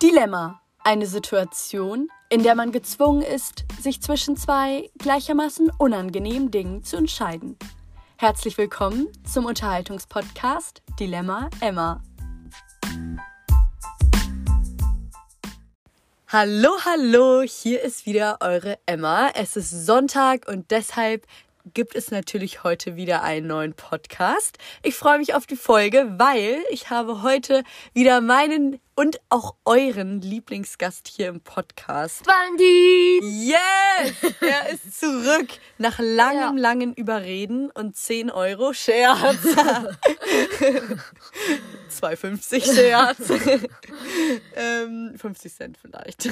Dilemma. Eine Situation, in der man gezwungen ist, sich zwischen zwei gleichermaßen unangenehmen Dingen zu entscheiden. Herzlich willkommen zum Unterhaltungspodcast Dilemma Emma. Hallo, hallo, hier ist wieder eure Emma. Es ist Sonntag und deshalb gibt es natürlich heute wieder einen neuen Podcast. Ich freue mich auf die Folge, weil ich habe heute wieder meinen und auch euren Lieblingsgast hier im Podcast. Bandi! Yes! Er ist zurück nach langem, ja. langen Überreden und 10 Euro Scherz. 2,50 Scherz. ähm, 50 Cent vielleicht.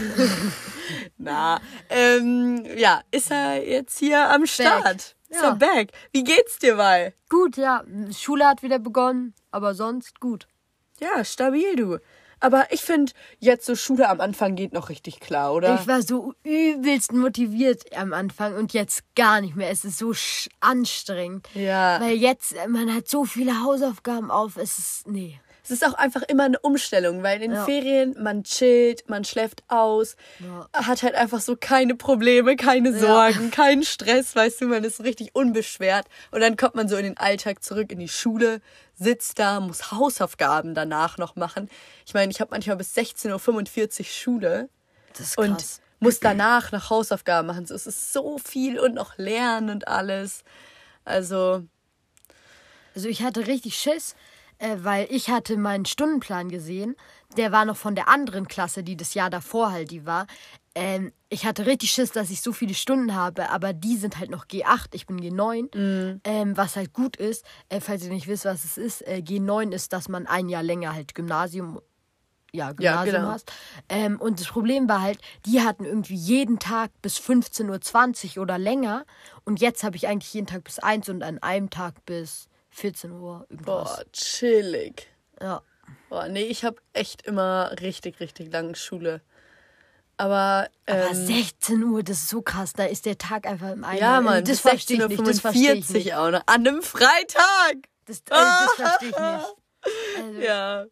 Na, ähm, ja, ist er jetzt hier am Start? Back. Ja. So back. Wie geht's dir, Wal? Gut, ja. Schule hat wieder begonnen, aber sonst gut. Ja, stabil, du. Aber ich finde, jetzt so Schule am Anfang geht noch richtig klar, oder? Ich war so übelst motiviert am Anfang und jetzt gar nicht mehr. Es ist so anstrengend. Ja. Weil jetzt, man hat so viele Hausaufgaben auf. Es ist, nee es ist auch einfach immer eine Umstellung, weil in den ja. Ferien man chillt, man schläft aus, ja. hat halt einfach so keine Probleme, keine Sorgen, ja. keinen Stress, weißt du, man ist so richtig unbeschwert und dann kommt man so in den Alltag zurück in die Schule, sitzt da, muss Hausaufgaben danach noch machen. Ich meine, ich habe manchmal bis 16.45 Uhr Schule das ist krass. und muss danach noch Hausaufgaben machen. es ist so viel und noch lernen und alles. Also also ich hatte richtig Schiss, äh, weil ich hatte meinen Stundenplan gesehen. Der war noch von der anderen Klasse, die das Jahr davor halt die war. Ähm, ich hatte richtig Schiss, dass ich so viele Stunden habe, aber die sind halt noch G8, ich bin G9, mhm. ähm, was halt gut ist. Äh, falls ihr nicht wisst, was es ist, äh, G9 ist, dass man ein Jahr länger halt Gymnasium ja, Gymnasium ja, genau. hast. Ähm, und das Problem war halt, die hatten irgendwie jeden Tag bis 15.20 Uhr oder länger. Und jetzt habe ich eigentlich jeden Tag bis 1 und an einem Tag bis 14 Uhr irgendwas. Boah, chillig. Ja. Boah, nee, ich habe echt immer richtig, richtig lange Schule. Aber, ähm, Aber 16 Uhr, das ist so krass. Da ist der Tag einfach im Eimer. Ja, Mann, das verstehe ich nicht. Das verstehe ich nicht. auch noch. An einem Freitag. Das, äh, das verstehe ich nicht. Also, ja.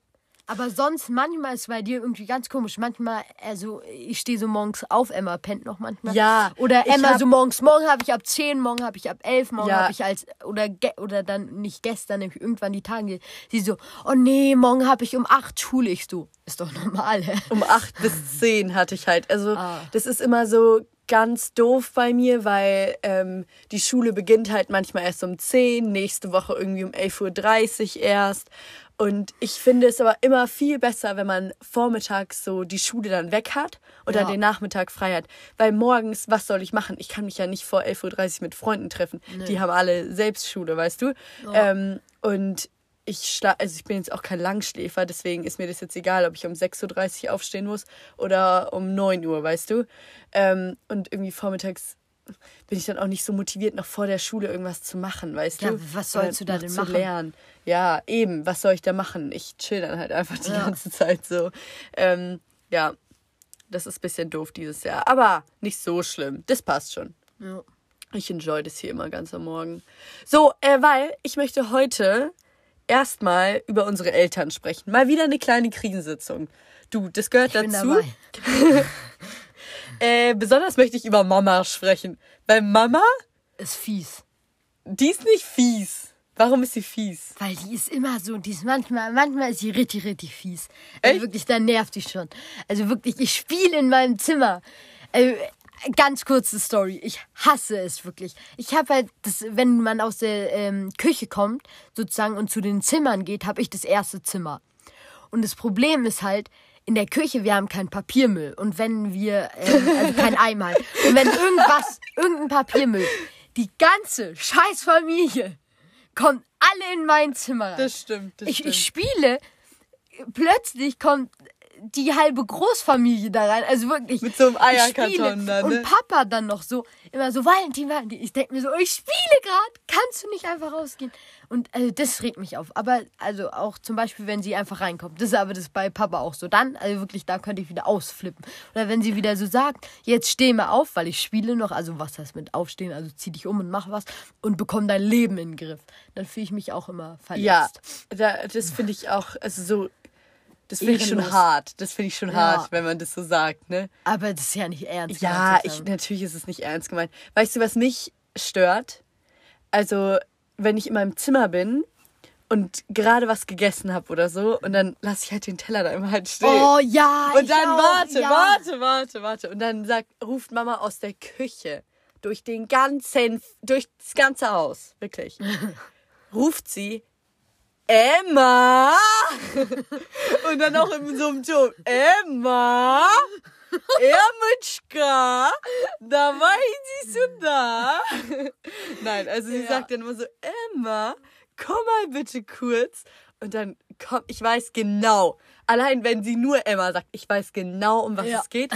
Aber sonst manchmal ist bei dir irgendwie ganz komisch. Manchmal, also ich stehe so morgens auf, Emma pennt noch manchmal. Ja. Oder Emma so morgens, morgen habe ich ab 10, morgen habe ich ab 11, morgen ja. habe ich als, oder, oder dann nicht gestern, nämlich irgendwann die Tage. Sie so, oh nee, morgen habe ich um 8 Schule. Ich so, ist doch normal, hä? Um 8 bis 10 hatte ich halt. Also ah. das ist immer so ganz doof bei mir, weil ähm, die Schule beginnt halt manchmal erst um 10, nächste Woche irgendwie um 11.30 Uhr erst. Und ich finde es aber immer viel besser, wenn man vormittags so die Schule dann weg hat oder ja. den Nachmittag frei hat. Weil morgens, was soll ich machen? Ich kann mich ja nicht vor 11.30 Uhr mit Freunden treffen. Nee. Die haben alle Selbstschule, weißt du? Ja. Ähm, und ich schla also ich bin jetzt auch kein Langschläfer, deswegen ist mir das jetzt egal, ob ich um 6.30 Uhr aufstehen muss oder um 9 Uhr, weißt du? Ähm, und irgendwie vormittags bin ich dann auch nicht so motiviert, noch vor der Schule irgendwas zu machen, weißt ja, du? was sollst du da denn machen? Lernen. Ja, eben, was soll ich da machen? Ich chill dann halt einfach die ja. ganze Zeit so. Ähm, ja, das ist ein bisschen doof dieses Jahr. Aber nicht so schlimm. Das passt schon. Ja. Ich enjoy das hier immer ganz am Morgen. So, äh, weil ich möchte heute erstmal über unsere Eltern sprechen. Mal wieder eine kleine Krisensitzung. Du, das gehört ich dazu. Äh, besonders möchte ich über Mama sprechen. Weil Mama ist fies. Die ist nicht fies. Warum ist sie fies? Weil die ist immer so, die ist manchmal, manchmal ist sie richtig, richtig fies. Also Echt? wirklich, da nervt die schon. Also wirklich, ich spiele in meinem Zimmer. Also, ganz kurze Story. Ich hasse es wirklich. Ich habe halt, das, wenn man aus der ähm, Küche kommt, sozusagen, und zu den Zimmern geht, habe ich das erste Zimmer. Und das Problem ist halt, in der Küche, wir haben keinen Papiermüll. Und wenn wir, äh, also kein Eimer. Und wenn irgendwas, irgendein Papiermüll, die ganze Scheißfamilie kommt alle in mein Zimmer rein. Das stimmt, das ich, stimmt. Ich spiele, plötzlich kommt die halbe Großfamilie da rein. Also wirklich. Mit so einem Eierkarton dann. Ne? Und Papa dann noch so, immer so, Valentin, Valentin. Ich denke mir so, ich spiele gerade. Kannst du nicht einfach rausgehen? Und also das regt mich auf. Aber also auch zum Beispiel, wenn sie einfach reinkommt. Das ist aber das bei Papa auch so. Dann, also wirklich, da könnte ich wieder ausflippen. Oder wenn sie wieder so sagt, jetzt steh mal auf, weil ich spiele noch. Also was heißt mit aufstehen? Also zieh dich um und mach was und bekomm dein Leben in den Griff. Dann fühle ich mich auch immer verletzt. Ja, da, das finde ich auch, also so Das finde ich schon hart. Das finde ich schon Ja. hart, wenn man das so sagt, ne? Aber das ist ja nicht ernst. Ja, gemeint, ich, sozusagen. natürlich ist es nicht ernst gemeint. Weißt du, was mich stört? Also, wenn ich in meinem Zimmer bin und gerade was gegessen habe oder so und dann lasse ich halt den Teller da immer halt stehen. Oh ja. und ich dann auch, warte, ja. warte, warte, warte. Und dann sagt, ruft Mama aus der Küche durch den ganzen, durch das ganze Haus, wirklich. ruft sie, Emma! und dann auch in so einem Ton, Emma! Ermitschka, da war sie so da. Nein, also sie Ja. sagt dann immer so, Emma, komm mal bitte kurz. Und dann kommt, ich weiß genau, allein wenn sie nur Emma sagt, ich weiß genau, um was Ja. es geht.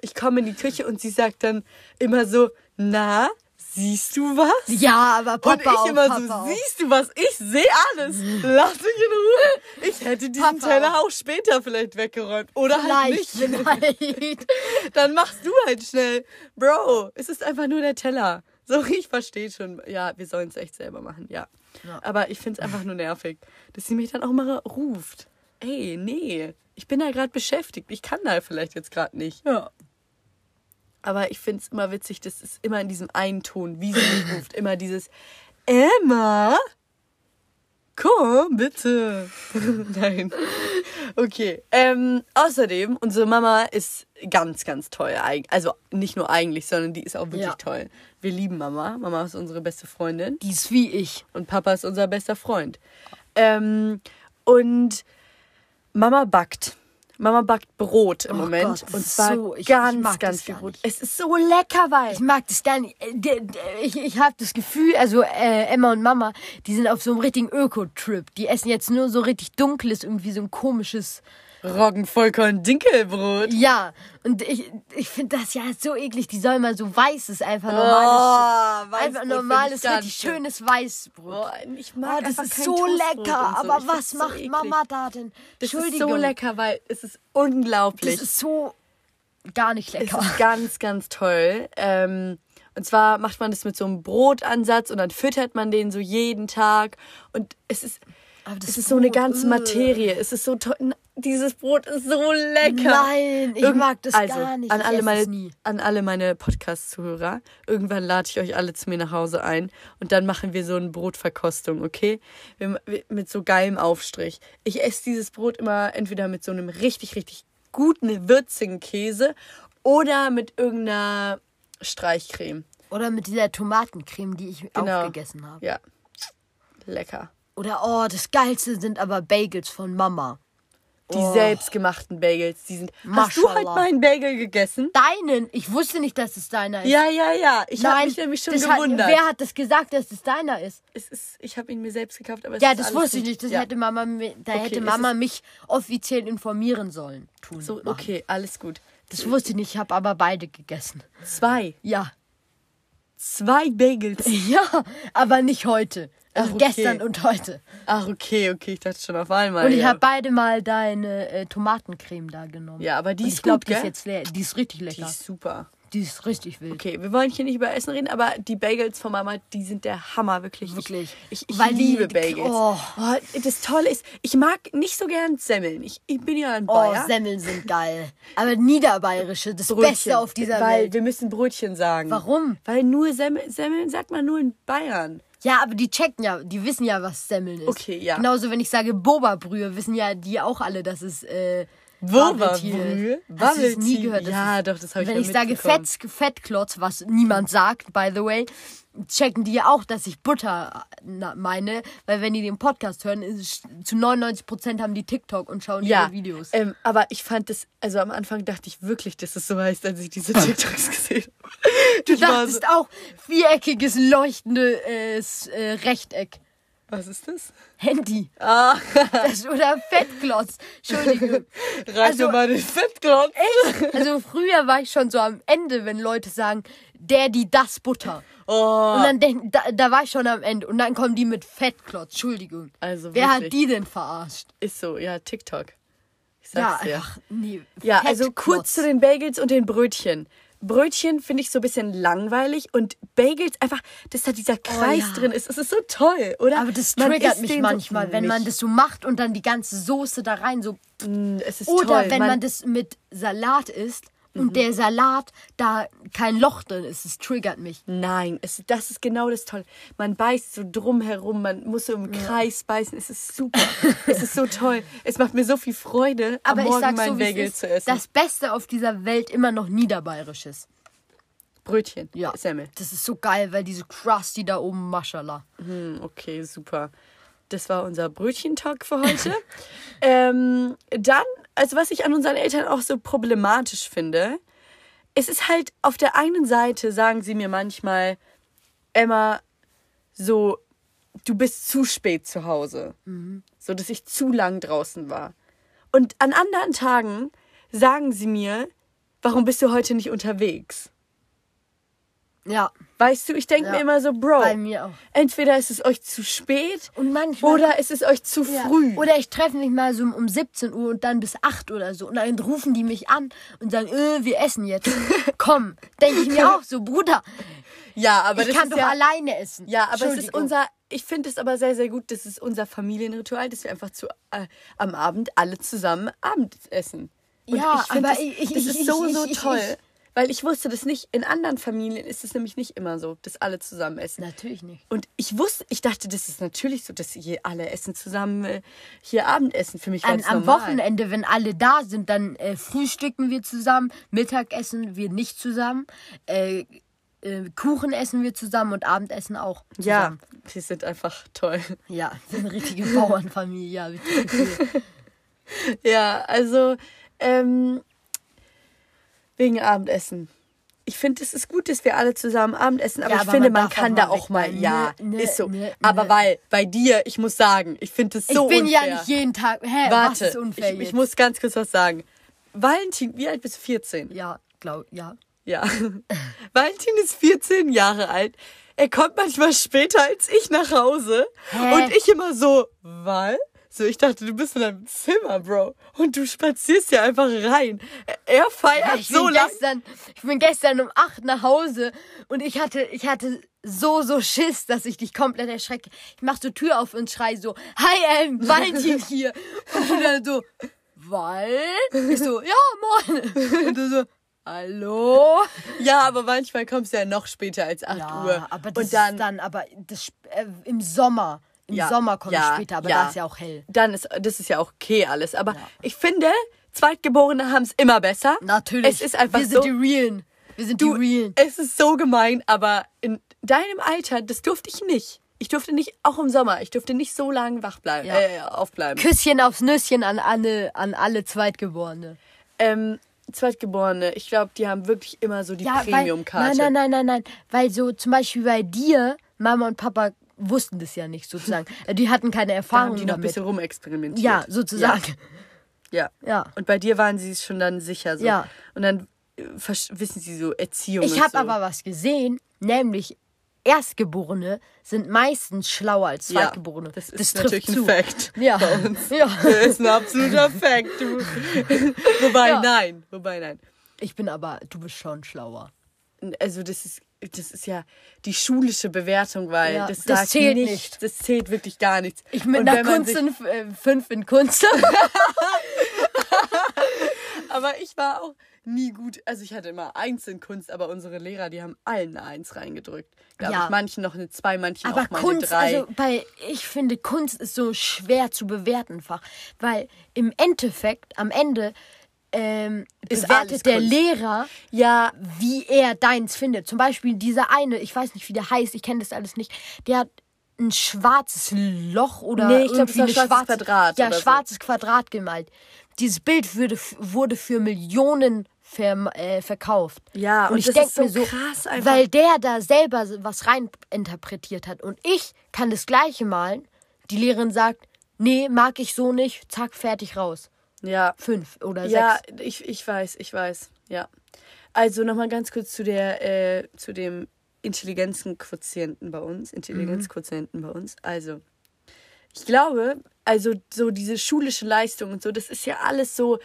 Ich komme in die Küche und sie sagt dann immer so, na, siehst du was? Ja, aber Papa und ich auch, immer Papa so, auch. siehst du was? Ich sehe alles. Lass mich in Ruhe. Ich hätte diesen Papa Teller auch später vielleicht weggeräumt. Oder halt Vielleicht, nicht. vielleicht. Dann machst du halt schnell. Bro, es ist einfach nur der Teller. So, ich verstehe schon. Ja, wir sollen es echt selber machen, ja. Ja. Aber ich finde es einfach nur nervig, dass sie mich dann auch mal ruft. Ey, nee, ich bin da gerade beschäftigt. Ich kann da vielleicht jetzt gerade nicht. Ja. Aber ich finde es immer witzig, dass es immer in diesem einen Ton, wie sie mich ruft, immer dieses Emma, komm bitte. Nein. Okay. Ähm, außerdem, unsere Mama ist ganz, ganz toll. Also nicht nur eigentlich, sondern die ist auch wirklich Ja. toll. Wir lieben Mama. Mama ist unsere beste Freundin Die ist wie ich. und Papa ist unser bester Freund. Ähm, und Mama backt. Mama backt Brot im Oh Moment. Gott, und zwar so- ich- ich ganz, mag ganz viel Brot. Es ist so lecker, weil. Ich mag das gar nicht. Äh, Ich, ich habe das Gefühl, also äh, Emma und Mama, die sind auf so einem richtigen Öko-Trip. Die essen jetzt nur so richtig dunkles, irgendwie so ein komisches. Roggenvollkorn Dinkelbrot. Ja, und ich, ich finde das ja so eklig. Die sollen mal so weißes, einfach normales, Oh, Weißbrot einfach normales, richtig schönes Weißbrot. Boah, ich Oh, mag das einfach ist so Toastbrot lecker, so. aber Ich was so macht eklig. Mama da denn? Das ist so lecker, weil es ist unglaublich. Das ist so gar nicht Es lecker. ist ganz, ganz toll. Ähm, und zwar macht man das mit so einem Brotansatz und dann füttert man den so jeden Tag. Und es ist, Aber das es ist so eine Brot, ganze äh. Materie. Es ist so toll. Dieses Brot ist so lecker. Nein, ich Irgend- mag das also, gar nicht. An alle meine, an alle meine Podcast-Zuhörer. Irgendwann lade ich euch alle zu mir nach Hause ein und dann machen wir so eine Brotverkostung, okay? Wir, wir, mit so geilem Aufstrich. Ich esse dieses Brot immer entweder mit so einem richtig, richtig guten, würzigen Käse oder mit irgendeiner Streichcreme. Oder mit dieser Tomatencreme, die ich Genau. auch gegessen habe. Ja. Lecker. Oder, oh, das Geilste sind aber Bagels von Mama. Die Oh. selbstgemachten Bagels, die sind. Hast du heute Maschallah. mal einen Bagel gegessen? Deinen? Ich wusste nicht, dass es deiner ist. Ja, ja, ja. Ich habe mich nämlich schon gewundert. Hat, wer hat das gesagt, dass es deiner ist? es ist, ich habe ihn mir selbst gekauft, aber es Ja, ist das wusste ich nicht. Das ja. hätte Mama, da Okay, hätte Mama mich offiziell informieren sollen. Tun. So, machen. okay, alles gut. Das wusste ich nicht, ich habe aber beide gegessen. Zwei. Ja. Zwei Bagels. Ja, aber nicht heute. Also Ach, okay. gestern und heute. Ach, okay, okay, ich dachte schon auf einmal. Und ich ja. habe beide mal deine äh, Tomatencreme da genommen. Ja, aber die Und ist ich glaube, die ist jetzt leer. Die ist richtig Die lecker. ist super. Die ist richtig wild. Okay, wir wollen hier nicht über Essen reden, aber die Bagels von Mama, die sind der Hammer, wirklich. Wirklich. Ich, ich, ich Weil die- liebe Bagels. oh. Oh, das Tolle ist, ich mag nicht so gern Semmeln. Ich, ich bin ja ein Oh, Bayer. Semmeln sind geil. Aber niederbayerische, das Brötchen. Beste auf dieser Weil Welt. wir müssen Brötchen sagen. Warum? Weil nur Semmel, Semmeln sagt man nur in Bayern. Ja, aber die checken ja, die wissen ja, was Semmeln ist. Okay, ja. Genauso, wenn ich sage Boba-Brühe, wissen ja die auch alle, dass es äh, Ist. Hast du nie gehört? Ja, doch, das hab ich Wenn ich sage. Fett, Fettklotz, was niemand sagt, by the way, checken die ja auch, dass ich Butter meine, weil wenn die den Podcast hören, ist zu 99% haben die TikTok und schauen Ja, ihre Videos. ähm, aber ich fand das, also am Anfang dachte ich wirklich, dass es so heißt, als ich diese TikToks gesehen habe. du Ich war so, dachtest auch viereckiges, leuchtende äh, äh, Rechteck. Was ist das? Handy. Ah, Das, oder Fettklotz. Entschuldigung. reich Also- mal den Fettklotz. Also früher war ich schon so am Ende, wenn Leute sagen, der, die, das Butter. Oh, Und dann denk, da, da war ich schon am Ende. Und dann kommen die mit Fettklotz. Entschuldigung. also Wer wirklich. hat die denn verarscht? Ist so, ja, TikTok. Ich Ja, sag's dir. einfach, nee. Ja, also kurz zu den Bagels und den Brötchen. Brötchen finde ich so ein bisschen langweilig und Bagels einfach, dass da dieser Kreis Oh ja. drin ist. Es ist so toll, oder? Aber das Man triggert mich manchmal, so, wenn man das so macht und dann die ganze Soße da rein so. Mm, Es ist Oder toll. wenn man, das mit Salat isst und Mhm. der Salat da kein Loch drin ist. Es triggert mich. Nein, es, das ist genau das Tolle. Man beißt so drumherum, man muss so im Kreis beißen. Es ist super. es ist so toll. Es macht mir so viel Freude, Aber am Morgen mein so, Bagel zu essen. das Beste auf dieser Welt immer noch niederbayerisches. Brötchen, Ja. Semmel. Das ist so geil, weil diese Krusty da oben, Maschallah. Hm, okay, super. Das war unser Brötchentalk für heute. ähm, dann, also was ich an unseren Eltern auch so problematisch finde, es ist halt auf der einen Seite sagen sie mir manchmal, Emma, so, du bist zu spät zu Hause. So, dass ich zu lang draußen war. Und an anderen Tagen sagen sie mir, warum bist du heute nicht unterwegs? Ja, Weißt du, ich denke Ja. mir immer so, Bro, bei mir auch. entweder ist es euch zu spät Und manchmal. oder ist es euch zu Ja. früh. Oder ich treffe mich mal so um 17 Uhr und dann bis 8 oder so. Und dann rufen die mich an und sagen, äh, wir essen jetzt. Komm, denke ich mir auch so, Bruder, ja, aber ich das kann ist doch ja, alleine essen. ja, aber es ist unser, ich finde es aber sehr, sehr gut, das ist unser Familienritual, dass wir einfach zu, äh, am Abend alle zusammen Abendessen. Und Ja, ich aber das, ich- ich- das ich- ist so, ich- so ich- toll. Weil ich wusste das nicht, in anderen Familien ist es nämlich nicht immer so, dass alle zusammen essen. Natürlich nicht. Und ich wusste, ich dachte, das ist natürlich so, dass hier alle essen zusammen, äh, hier Abendessen. Für mich An, ganz am. Wochenende, wenn alle da sind, dann äh, frühstücken wir zusammen, Mittagessen wir nicht zusammen, äh, äh, Kuchen essen wir zusammen und Abendessen auch Ja, zusammen. die sind einfach toll. Ja, sind eine richtige Bauernfamilie, ja. das. Ja, also ähm, wegen Abendessen. Ich finde, es ist gut, dass wir alle zusammen Abendessen, aber Ja, ich aber finde, man man kann da auch mal, ja, Ne, ne, ist so. ne, aber ne. weil bei dir, ich muss sagen, ich finde es so ich bin unfair. ja nicht jeden Tag. Hä, was Warte, ist unfair ich, ich muss ganz kurz was sagen. Valentin, wie alt bist du? 14? Ja, glaub, ja. Ja. Valentin ist 14 Jahre alt. Er kommt manchmal später als ich nach Hause. Hä? Und ich immer so, weil? So, ich dachte, du bist in deinem Zimmer, Bro. Und du spazierst ja einfach rein. Er feiert Ich so lange. gestern, ich bin gestern um 8 nach Hause und ich hatte, ich hatte so, so Schiss, dass ich dich komplett erschrecke. Ich mach so Tür auf und schrei so, Hi, ähm, Valentin hier. Und du dann so, weil? Ich so, ja, moin. Und du so, hallo? Ja, aber manchmal kommst du ja noch später als 8 Ja, Uhr. aber das Und dann, ist dann, aber das, äh, im Sommer. Im Ja, Sommer komme ja, ich später, aber ja. da ist ja auch hell. dann ist, das ist ja auch okay alles. Aber ich finde, Zweitgeborene haben es immer besser. Natürlich. Es ist einfach Wir so. sind die Realen. Wir sind Du, die Realen. es ist so gemein, aber in deinem Alter, das durfte ich nicht. Ich durfte nicht, auch im Sommer, ich durfte nicht so lange wach bleiben, Ja. äh, aufbleiben. Küsschen aufs Nüsschen an alle, an alle Zweitgeborene. Ähm, Zweitgeborene, ich glaube, die haben wirklich immer so die weil, Premium-Karte. nein, nein, nein, nein, nein. Weil so zum Beispiel bei dir, Mama und Papa wussten das ja nicht sozusagen. Äh, Die hatten keine Da Erfahrung haben die noch ein bisschen rumexperimentiert. ja, sozusagen. Ja. Ja. Und bei dir waren sie es schon dann sicher so. Ja. Und dann äh, wissen sie so Erziehung Ich habe so. aber was gesehen, nämlich Erstgeborene sind meistens schlauer als Ja, Zweitgeborene. das ist trifft natürlich ein zu. Fact Ja. bei uns. ja. Das ist ein absoluter Fact. Du. Wobei, Ja. nein. Wobei, nein. Ich bin aber, du bist schon schlauer. Also das ist, das ist ja die schulische Bewertung, weil Ja, das, das zählt nicht, nicht. Das zählt wirklich gar nichts. Ich wenn man Kunst in, äh, fünf in Kunst. Aber ich war auch nie gut. Also ich hatte immer eins in Kunst, aber unsere Lehrer, die haben allen eine Eins reingedrückt. Glaube Ja. ich, manchen noch eine Zwei, manchen Aber auch mal Kunst, eine Drei. also bei, ich finde, Kunst ist so schwer zu bewerten, fach, weil im Endeffekt, am Ende, ähm, bewertet der. Lehrer, ja, wie er deins findet. Zum Beispiel dieser eine, ich weiß nicht, wie der heißt, ich kenne das alles nicht, der hat ein schwarzes Loch oder Nee, ich glaub, irgendwie eine schwarzes schwarze, Quadrat ja, oder so. schwarzes Quadrat gemalt. Dieses Bild würde, wurde für Millionen ver, äh, verkauft. Ja, und, und ich denke so mir so, krass einfach. weil der da selber was rein interpretiert hat und ich kann das gleiche malen. Die Lehrerin sagt, nee, mag ich so nicht, zack, fertig raus. Ja. Fünf oder Ja, sechs. ich, ich weiß, ich weiß. Ja. Also nochmal ganz kurz zu der, äh, zu dem Intelligenzquotienten bei uns. Intelligenzquotienten bei uns. Also, ich glaube, also so diese schulische Leistung und so, das ist ja alles so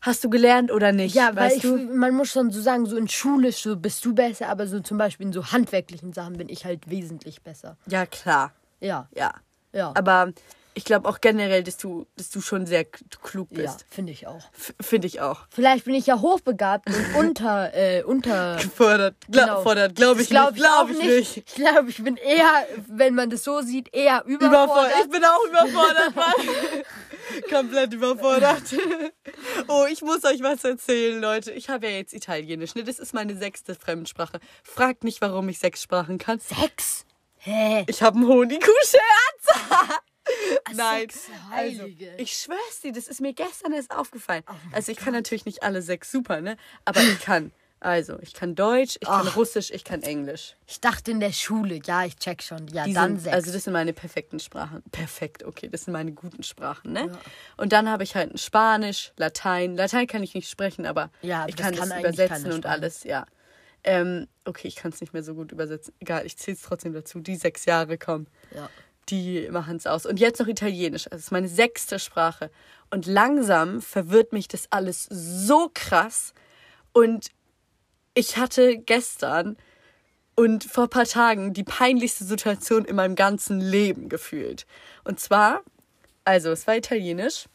hast du gelernt oder nicht? Ja, weil ich, du? man muss schon so sagen, so in schulisch so bist du besser, aber so zum Beispiel in so handwerklichen Sachen bin ich halt wesentlich besser. Ja, klar. Ja, Ja. ja. Aber ich glaube auch generell, dass du, dass du schon sehr klug ja, bist. finde ich auch. Finde ich auch. Vielleicht bin ich ja hochbegabt und unter, äh, unter. Gefordert. Gla Genau. Fordert, glaube ich, glaub nicht. Glaube ich nicht. Ich glaube, ich bin eher, wenn man das so sieht, eher überfordert. Überfordert. Ich bin auch überfordert, Mann. Komplett überfordert. Oh, ich muss euch was erzählen, Leute. Ich habe ja jetzt Italienisch. Ne? Das ist meine sechste Fremdsprache. Fragt nicht, warum ich sechs Sprachen kann. Sex? Hä? Ich habe einen hohen IQ-Scherz. Nein. Also, ich schwör's dir, das ist mir gestern erst aufgefallen. also ich kann natürlich nicht alle sechs super, ne? Aber ich kann. Also, ich kann Deutsch, ich kann Russisch, ich kann Englisch. Ich dachte in der Schule, ja, ich check schon. Ja, Die dann sind, Sex. also das sind meine perfekten Sprachen. Perfekt, okay, das sind meine guten Sprachen, ne? Und dann habe ich halt ein Spanisch, Latein. Latein kann ich nicht sprechen, aber Ja, ich das kann, eigentlich übersetzen und alles, ja. Ähm, okay, ich kann es nicht mehr so gut übersetzen. Egal, ich zähle es trotzdem dazu. Die sechs Jahre kommen. ja. Die machen es aus. Und jetzt noch Italienisch. Das ist meine sechste Sprache. Und langsam verwirrt mich das alles so krass. Und ich hatte gestern und vor ein paar Tagen die peinlichste Situation in meinem ganzen Leben gefühlt. Und zwar, also es war Italienisch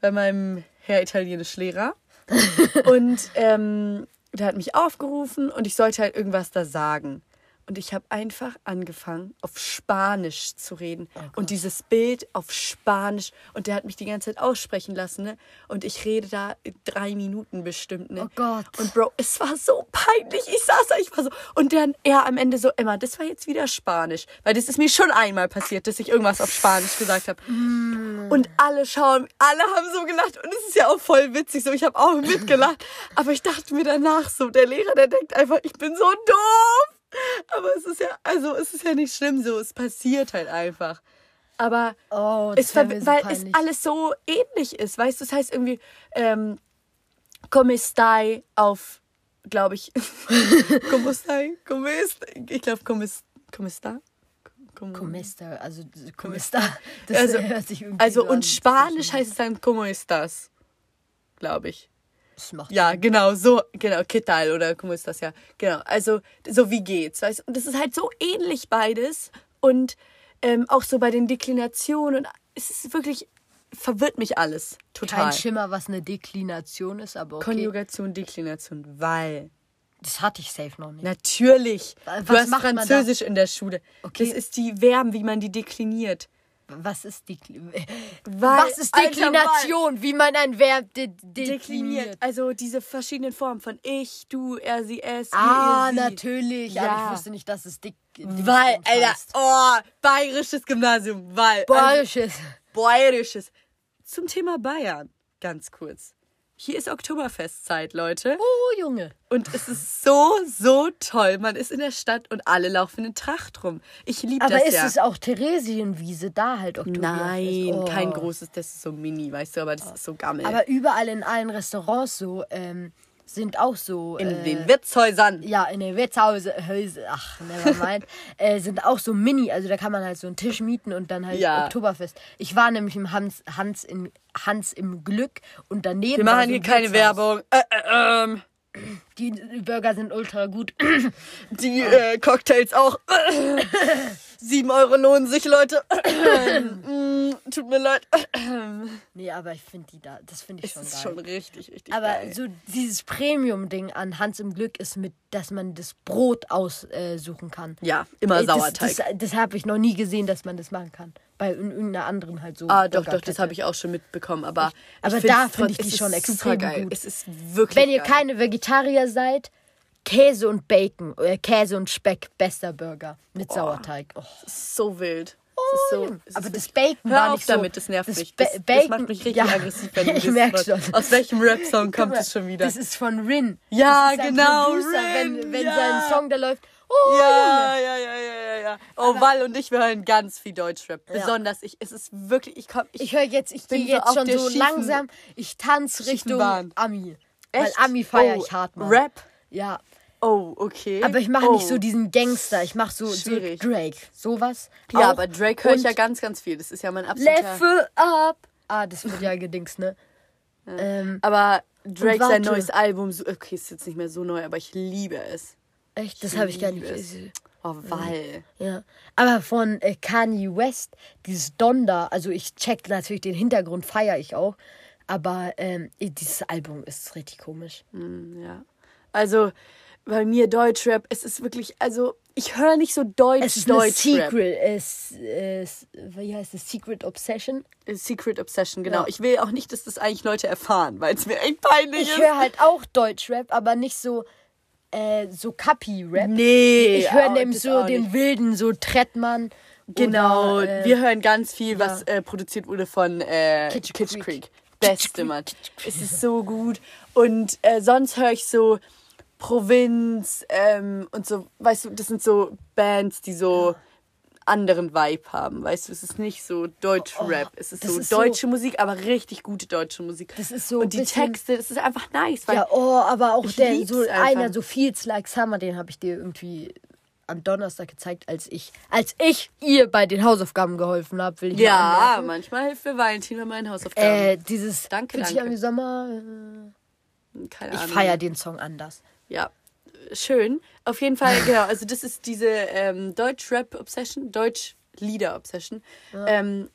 bei meinem Herr Italienisch-Lehrer. und ähm, der hat mich aufgerufen und ich sollte halt irgendwas da sagen. Und ich habe einfach angefangen, auf Spanisch zu reden. und dieses Bild auf Spanisch. Und der hat mich die ganze Zeit aussprechen lassen. Ne? Und ich rede da drei Minuten bestimmt. Ne? Oh Gott. Und Bro, es war so peinlich. Ich saß da, ich war so. Und dann er am Ende so, Emma, das war jetzt wieder Spanisch. Weil das ist mir schon einmal passiert, dass ich irgendwas auf Spanisch gesagt habe. Und alle schauen, alle haben so gelacht. Und es ist ja auch voll witzig. So, ich habe auch mitgelacht. Aber ich dachte mir danach so, der Lehrer, der denkt einfach, ich bin so doof. Aber es ist ja, also es ist ja nicht schlimm so. Es passiert halt einfach. Aber Oh, es so weil peinlich. es alles so ähnlich ist, weißt du? Das heißt irgendwie, ähm, come stai auf, glaube ich, como stai, como est, ich glaube, come, come sta. Como- Comesta, also Comesta. Das Also, hört sich irgendwie also und Spanisch heißt es dann como estás, glaube ich. Das macht Ja, genau, so, genau, ¿qué tal oder como estás, ja, genau. Also, so wie geht's, weißt? Und das ist halt so ähnlich beides und ähm, auch so bei den Deklinationen und es ist wirklich, verwirrt mich alles total. kein Schimmer, was eine Deklination ist, aber okay. Konjugation, Deklination, weil. Das hatte ich safe noch nicht. Natürlich. Was du hast? Französisch in der Schule. Okay. Das ist die Verben, wie man die dekliniert. Was ist Weil- Was ist Alter, Deklination? Wie man ein Verb de Dekliniert. dekliniert. Also diese verschiedenen Formen von ich, du, er, sie, es, Ah, sie. natürlich. Aber Ja. ich wusste nicht, dass es Dick. Weil, Alter, oh, bayerisches Gymnasium, weil. Also, Bayerisches. bayerisches. Zum Thema Bayern, ganz kurz. Hier ist Oktoberfestzeit, Leute. Oh, Junge. Und es ist so, so toll. Man ist in der Stadt und alle laufen in Tracht rum. Ich liebe Aber das ist ja. es auch Theresienwiese da halt Oktoberfest? Nein, Oh. kein großes, das ist so mini, weißt du, aber das ist so gammel. Aber überall in allen Restaurants so ähm, sind auch so. in äh, den Wirtshäusern. ja, in den Wirtshause, Häuse, ach, never mind, äh, sind auch so Mini, also da kann man halt so einen Tisch mieten und dann halt Ja. Oktoberfest. Ich war nämlich im Hans, Hans, in, Hans im Glück und daneben. Wir machen hier ein keine. Werbung. Äh, äh, ähm, Die Burger sind ultra gut. die äh, Cocktails auch. 7 Euro lohnen sich, Leute. Tut mir leid. nee, aber ich finde die da, das finde ich Es schon ist geil. schon richtig, richtig aber geil. so dieses Premium-Ding an Hans im Glück ist mit, dass man das Brot aussuchen kann. Ja, immer Ey, das- Sauerteig. Das, das habe ich noch nie gesehen, dass man das machen kann. Bei in irgendeiner anderen halt so. ah, doch, doch, das habe ich auch schon mitbekommen. Aber, aber ich da finde ich die es schon extrem supergeil. gut. Es ist wirklich Wenn ihr geil. keine Vegetarier seid, Käse und Bacon, oder Käse und Speck, bester Burger mit Sauerteig. Oh. so wild. Ist so, ist Aber das Bacon Hör war auf nicht so. damit, das nervt das mich. Das, das Bacon- macht mich richtig ja. aggressiv, wenn du Ich das merk hörst. schon. Aus welchem Rap-Song kommt es schon wieder? Das ist von Rin. Ja, das genau, Producer, Rin, wenn, wenn ja. sein Song da läuft. Oh, ja, ja, ja, ja, ja, ja. Oh, Wall und ich, wir hören ganz viel Deutschrap. Besonders ich. Es ist wirklich, ich komm, ich, Ich höre jetzt, ich bin gehe so jetzt auf schon so schiefen- langsam, ich tanze Richtung Bahn. Ami. Echt? Weil Ami feiere Oh, ich hart, Mann. Rap? Ja, Oh, okay. aber ich mache oh. nicht so diesen Gangster, ich mache so, so. Drake, sowas. Ja, auch. aber Drake höre ich ja ganz, ganz viel. Das ist ja mein absoluter... Level up. Ah, das wird ja gedings, ne? Ähm, Aber Drake sein neues Album, so- okay, ist jetzt nicht mehr so neu, aber ich liebe es. echt, das habe ich gar nicht gesehen. Oh, weil. Ja. Aber von äh, Kanye West, dieses Donda, also ich check natürlich den Hintergrund, feiere ich auch. Aber ähm, dieses Album ist richtig komisch. Ja. Also, bei mir Deutschrap, es ist wirklich, also, ich höre nicht so Deutsch, Es ist eine Deutschrap. Secret, es, es, wie heißt es, Secret Obsession? Secret Obsession, genau. Ja. Ich will auch nicht, dass das eigentlich Leute erfahren, weil es mir echt peinlich Ich ist. höre halt auch Deutschrap, aber nicht so, äh, so Kapi-Rap. Nee. Ich höre nämlich das so den nicht. wilden, so Trettmann. Genau, oder, äh, wir hören ganz viel, was äh, produziert wurde von äh, Kitsch Kitsch, Creek. Creek. Beste, Mann. Es ist so gut. Und äh, sonst höre ich so Provinz ähm, und so, weißt du, das sind so Bands, die so anderen Vibe haben, weißt du, es ist nicht so Deutsch-Rap, es ist Oh, das so ist so- deutsche Musik, aber richtig gute deutsche Musik. Das ist so Und die bisschen- Texte, das ist einfach nice, Ja, oh, aber auch Ich der, so einfach. einer, so Feels Like Summer, den habe ich dir irgendwie am Donnerstag gezeigt, als ich, als ich ihr bei den Hausaufgaben geholfen habe, will ich ja, anmerken. manchmal hilft mir Valentin bei meinen Hausaufgaben. Äh, dieses Danke, danke. an wie Sommer. äh, Keine Ich Ahnung. feiere den Song anders. Ja, schön. Auf jeden Fall, genau. Also das ist diese ähm, Deutsch-Rap-Obsession, Deutsch-Lieder-Obsession. Ja. Ähm,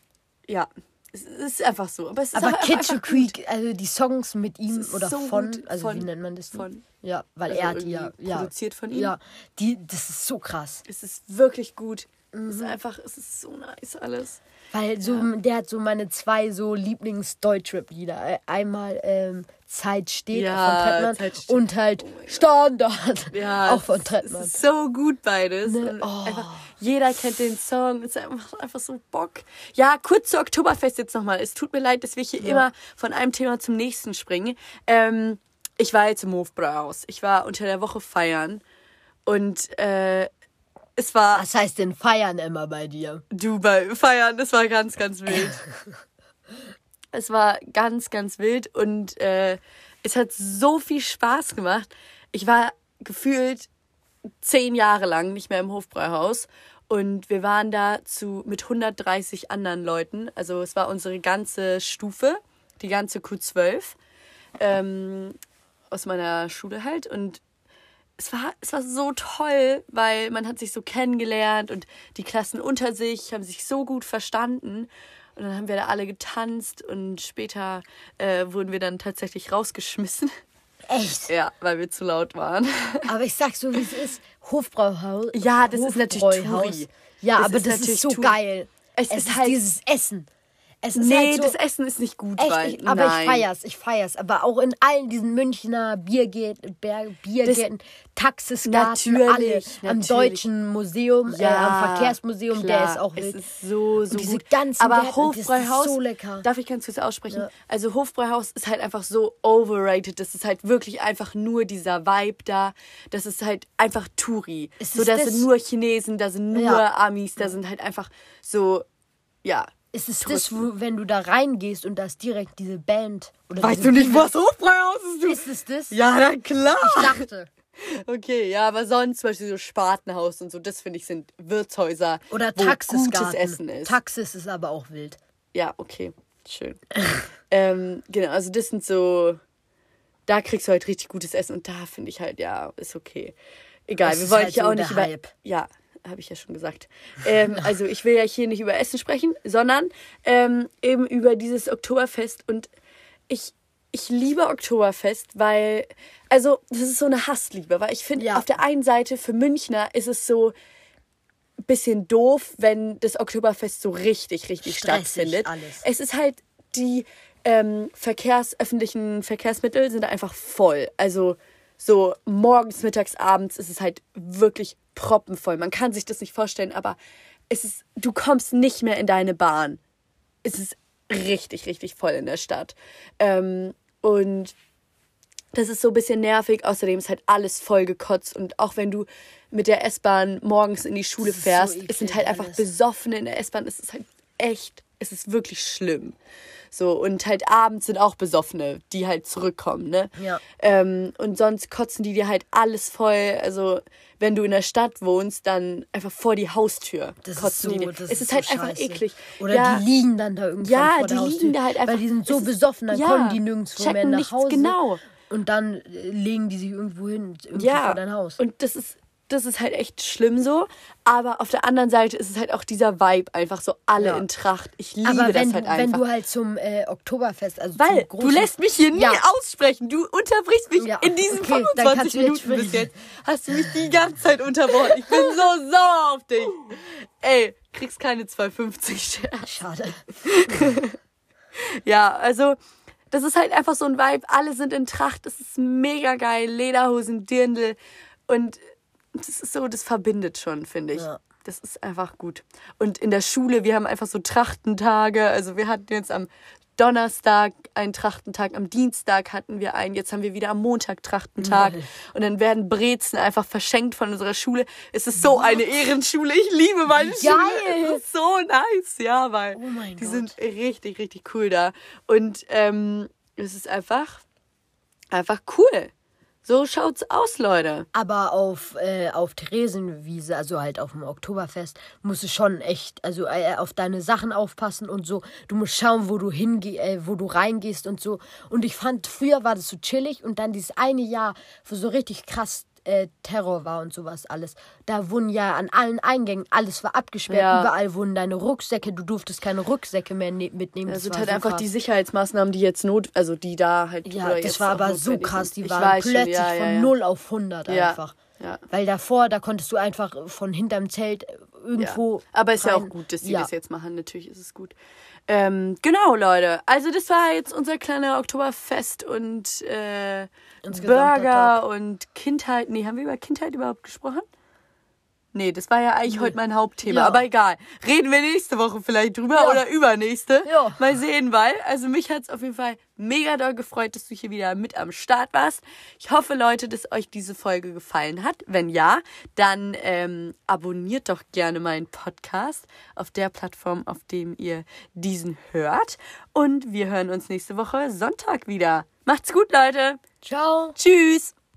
ja, es ist einfach so. Aber es ist Aber to Creek, also die Songs mit ihm oder so von, also Von- wie nennt man das? von. Ja, weil Also er hat die ja, ja produziert von ihm? Ja, die, das ist so krass. Es ist wirklich gut. Es Mhm. ist einfach, es ist so nice alles. Weil so, der hat so meine zwei so Lieblings-Deutschrap-Lieder. Einmal ähm, Zeit steht Ja, von Trettmann steht. und halt Oh. Standard Ja, auch von es- Trettmann. Es so gut beides. Ne? Oh. einfach, jeder kennt den Song. Es ist einfach, so Bock. Ja, kurz zu Oktoberfest jetzt nochmal. Es tut mir leid, dass wir hier immer von einem Thema zum nächsten springen. Ähm, ich war jetzt im Hofbrauhaus. Ich war unter der Woche feiern. Und äh, es war Was heißt denn feiern immer bei dir? du bei feiern. Das war ganz, ganz wild. es war ganz, ganz wild und äh, es hat so viel Spaß gemacht. Ich war gefühlt zehn Jahre lang nicht mehr im Hofbräuhaus und wir waren da zu, mit 130 anderen Leuten. Also es war unsere ganze Stufe, die ganze Q12 ähm, aus meiner Schule halt und es war, es war so toll, weil man hat sich so kennengelernt und die Klassen unter sich haben sich so gut verstanden. Und dann haben wir da alle getanzt und später äh, wurden wir dann tatsächlich rausgeschmissen. Echt? Ja, weil wir zu laut waren. Aber ich sag so, wie es ist. Hofbrauhaus. Ja, das ist natürlich. Touri. Ja, Das aber ist das ist so Touri. geil. Es Es, ist ist, halt- dieses Essen. Es ist nee, halt so, das Essen ist nicht gut, Echt, weil. ich, aber nein. ich feier's, ich feier's. Aber auch in allen diesen Münchner Biergärten, Biergärten Taxisgarten, alle. Natürlich, Am. Deutschen Museum, äh, am Verkehrsmuseum, der klar, ist auch Es wild. ist so, so Und diese gut. ganzen Aber Gärten, Hofbräuhaus, so lecker. darf ich ganz kurz aussprechen? Ja. Also Hofbräuhaus ist halt einfach so overrated. Das ist halt wirklich einfach nur dieser Vibe da. Das ist halt einfach Touri. Ist So, es da das? sind nur Chinesen, da sind nur Ja. Amis, da sind halt einfach so, ja. Ist es das, wo, wenn du da reingehst und da ist direkt diese Band? Oder Weißt du nicht, Bibel- was Hofbräuhaus ist? Du? Ist es das? Ja, na klar. Ich dachte. Okay, ja, aber sonst zum Beispiel so Spatenhaus und so, das finde ich sind Wirtshäuser, Oder wo Taxisgarten. gutes Essen ist. Taxis ist aber auch wild. Ja, okay. Schön. ähm, genau, also das sind so. Da kriegst du halt richtig gutes Essen und da finde ich halt, ja, ist okay. Egal, Es wir wollen halt ja so auch nicht der über. Hype. Ja, habe ich ja schon gesagt. Ähm, also ich will ja hier nicht über Essen sprechen, sondern ähm, eben über dieses Oktoberfest und ich. Ich liebe Oktoberfest, weil, also, das ist so eine Hassliebe, weil ich finde, Ja. auf der einen Seite für Münchner ist es so, bisschen doof, wenn das Oktoberfest so richtig, richtig Stressig stattfindet. alles. Es ist halt die ähm, Verkehrs, öffentlichen Verkehrsmittel sind einfach voll. Also so morgens, mittags, abends ist es halt wirklich proppenvoll. Man kann sich das nicht vorstellen, aber es ist, du kommst nicht mehr in deine Bahn. Es ist richtig, richtig voll in der Stadt. Ähm, und das ist so ein bisschen nervig. Außerdem ist halt alles voll gekotzt. Und auch wenn du mit der S-Bahn morgens in die Schule so fährst, eklig es sind halt einfach alles. Besoffene in der S-Bahn. Es ist halt echt, es ist wirklich schlimm. So, und halt abends sind auch Besoffene, die halt zurückkommen, ne? Ja. Ähm, und sonst kotzen die dir halt alles voll. Also, wenn du in der Stadt wohnst, dann einfach vor die Haustür Das ist kotzen so, die dir. das es ist so halt einfach scheiße. eklig. Oder ja, die liegen dann da irgendwo Ja, vor der die liegen Haustür, da halt einfach- Weil die sind so besoffen, dann ja, kommen die nirgendwo mehr nach Hause. genau. Und dann äh, legen die sich irgendwo hin, irgendwie ja. vor dein Haus. Und das ist, das ist halt echt schlimm so. Aber auf der anderen Seite ist es halt auch dieser Vibe, einfach so alle Ja. in Tracht. Ich liebe Aber wenn, das halt du, wenn einfach. du halt zum äh, Oktoberfest, also Weil du lässt mich hier nie Ja. aussprechen. Du unterbrichst mich Ja, in diesen okay, dann 25 kannst du jetzt Minuten bis jetzt. Hast du mich die ganze Zeit unterbrochen. Ich bin so sauer auf dich. Ey, kriegst keine 2,50 Scherz. Schade. Ja, also das ist halt einfach so ein Vibe. Alle sind in Tracht. Das ist mega geil. Lederhosen, Dirndl. Und das ist so, das verbindet schon, finde ich. Ja. Das ist einfach gut. Und in der Schule, wir haben einfach so Trachtentage. Also wir hatten jetzt am Donnerstag einen Trachtentag, am Dienstag hatten wir einen, jetzt haben wir wieder am Montag Trachtentag. Lol. Und dann werden Brezen einfach verschenkt von unserer Schule. Es ist so eine Ehrenschule. Ich liebe meine Schule. Geil. Es ist so nice, ja, weil Oh die Gott. sind richtig, richtig cool da. Und ähm, es ist einfach, einfach cool. So schaut's aus, Leute. Aber auf, äh, auf Theresienwiese, also halt auf dem Oktoberfest, musst du schon echt, also äh, auf deine Sachen aufpassen und so. Du musst schauen, wo du hinge äh, wo du reingehst und so. Und ich fand, früher war das so chillig und dann dieses eine Jahr, wo so richtig krass äh, Terror war und sowas alles. Da wurden ja an allen Eingängen, alles war abgesperrt, Ja. überall wurden deine Rucksäcke, du durftest keine Rucksäcke mehr ne mitnehmen. Das sind war halt so einfach krass. die Sicherheitsmaßnahmen, die jetzt not, also die da halt. Ja, das war aber so krass. Die waren weiß schon, plötzlich ja, von ja. 0 auf 100 Ja, einfach. ja. Weil davor, da konntest du einfach von hinterm Zelt irgendwo. Ja. Aber ist ja auch rein- gut, dass die ja. das jetzt machen. Natürlich ist es gut. Ähm, genau, Leute. Also das war jetzt unser kleiner Oktoberfest und äh, Burger Tag. und Kindheit. Nee, haben wir über Kindheit überhaupt gesprochen? Nee, das war ja eigentlich heute mein Hauptthema. Ja. Aber egal. Reden wir nächste Woche vielleicht drüber Ja. oder übernächste. Ja. Mal sehen, weil. Also mich hat's auf jeden Fall mega doll gefreut, dass du hier wieder mit am Start warst. Ich hoffe, Leute, dass euch diese Folge gefallen hat. Wenn ja, dann ähm, abonniert doch gerne meinen Podcast auf der Plattform, auf dem ihr diesen hört. Und wir hören uns nächste Woche Sonntag wieder. Macht's gut, Leute. Ciao. Tschüss.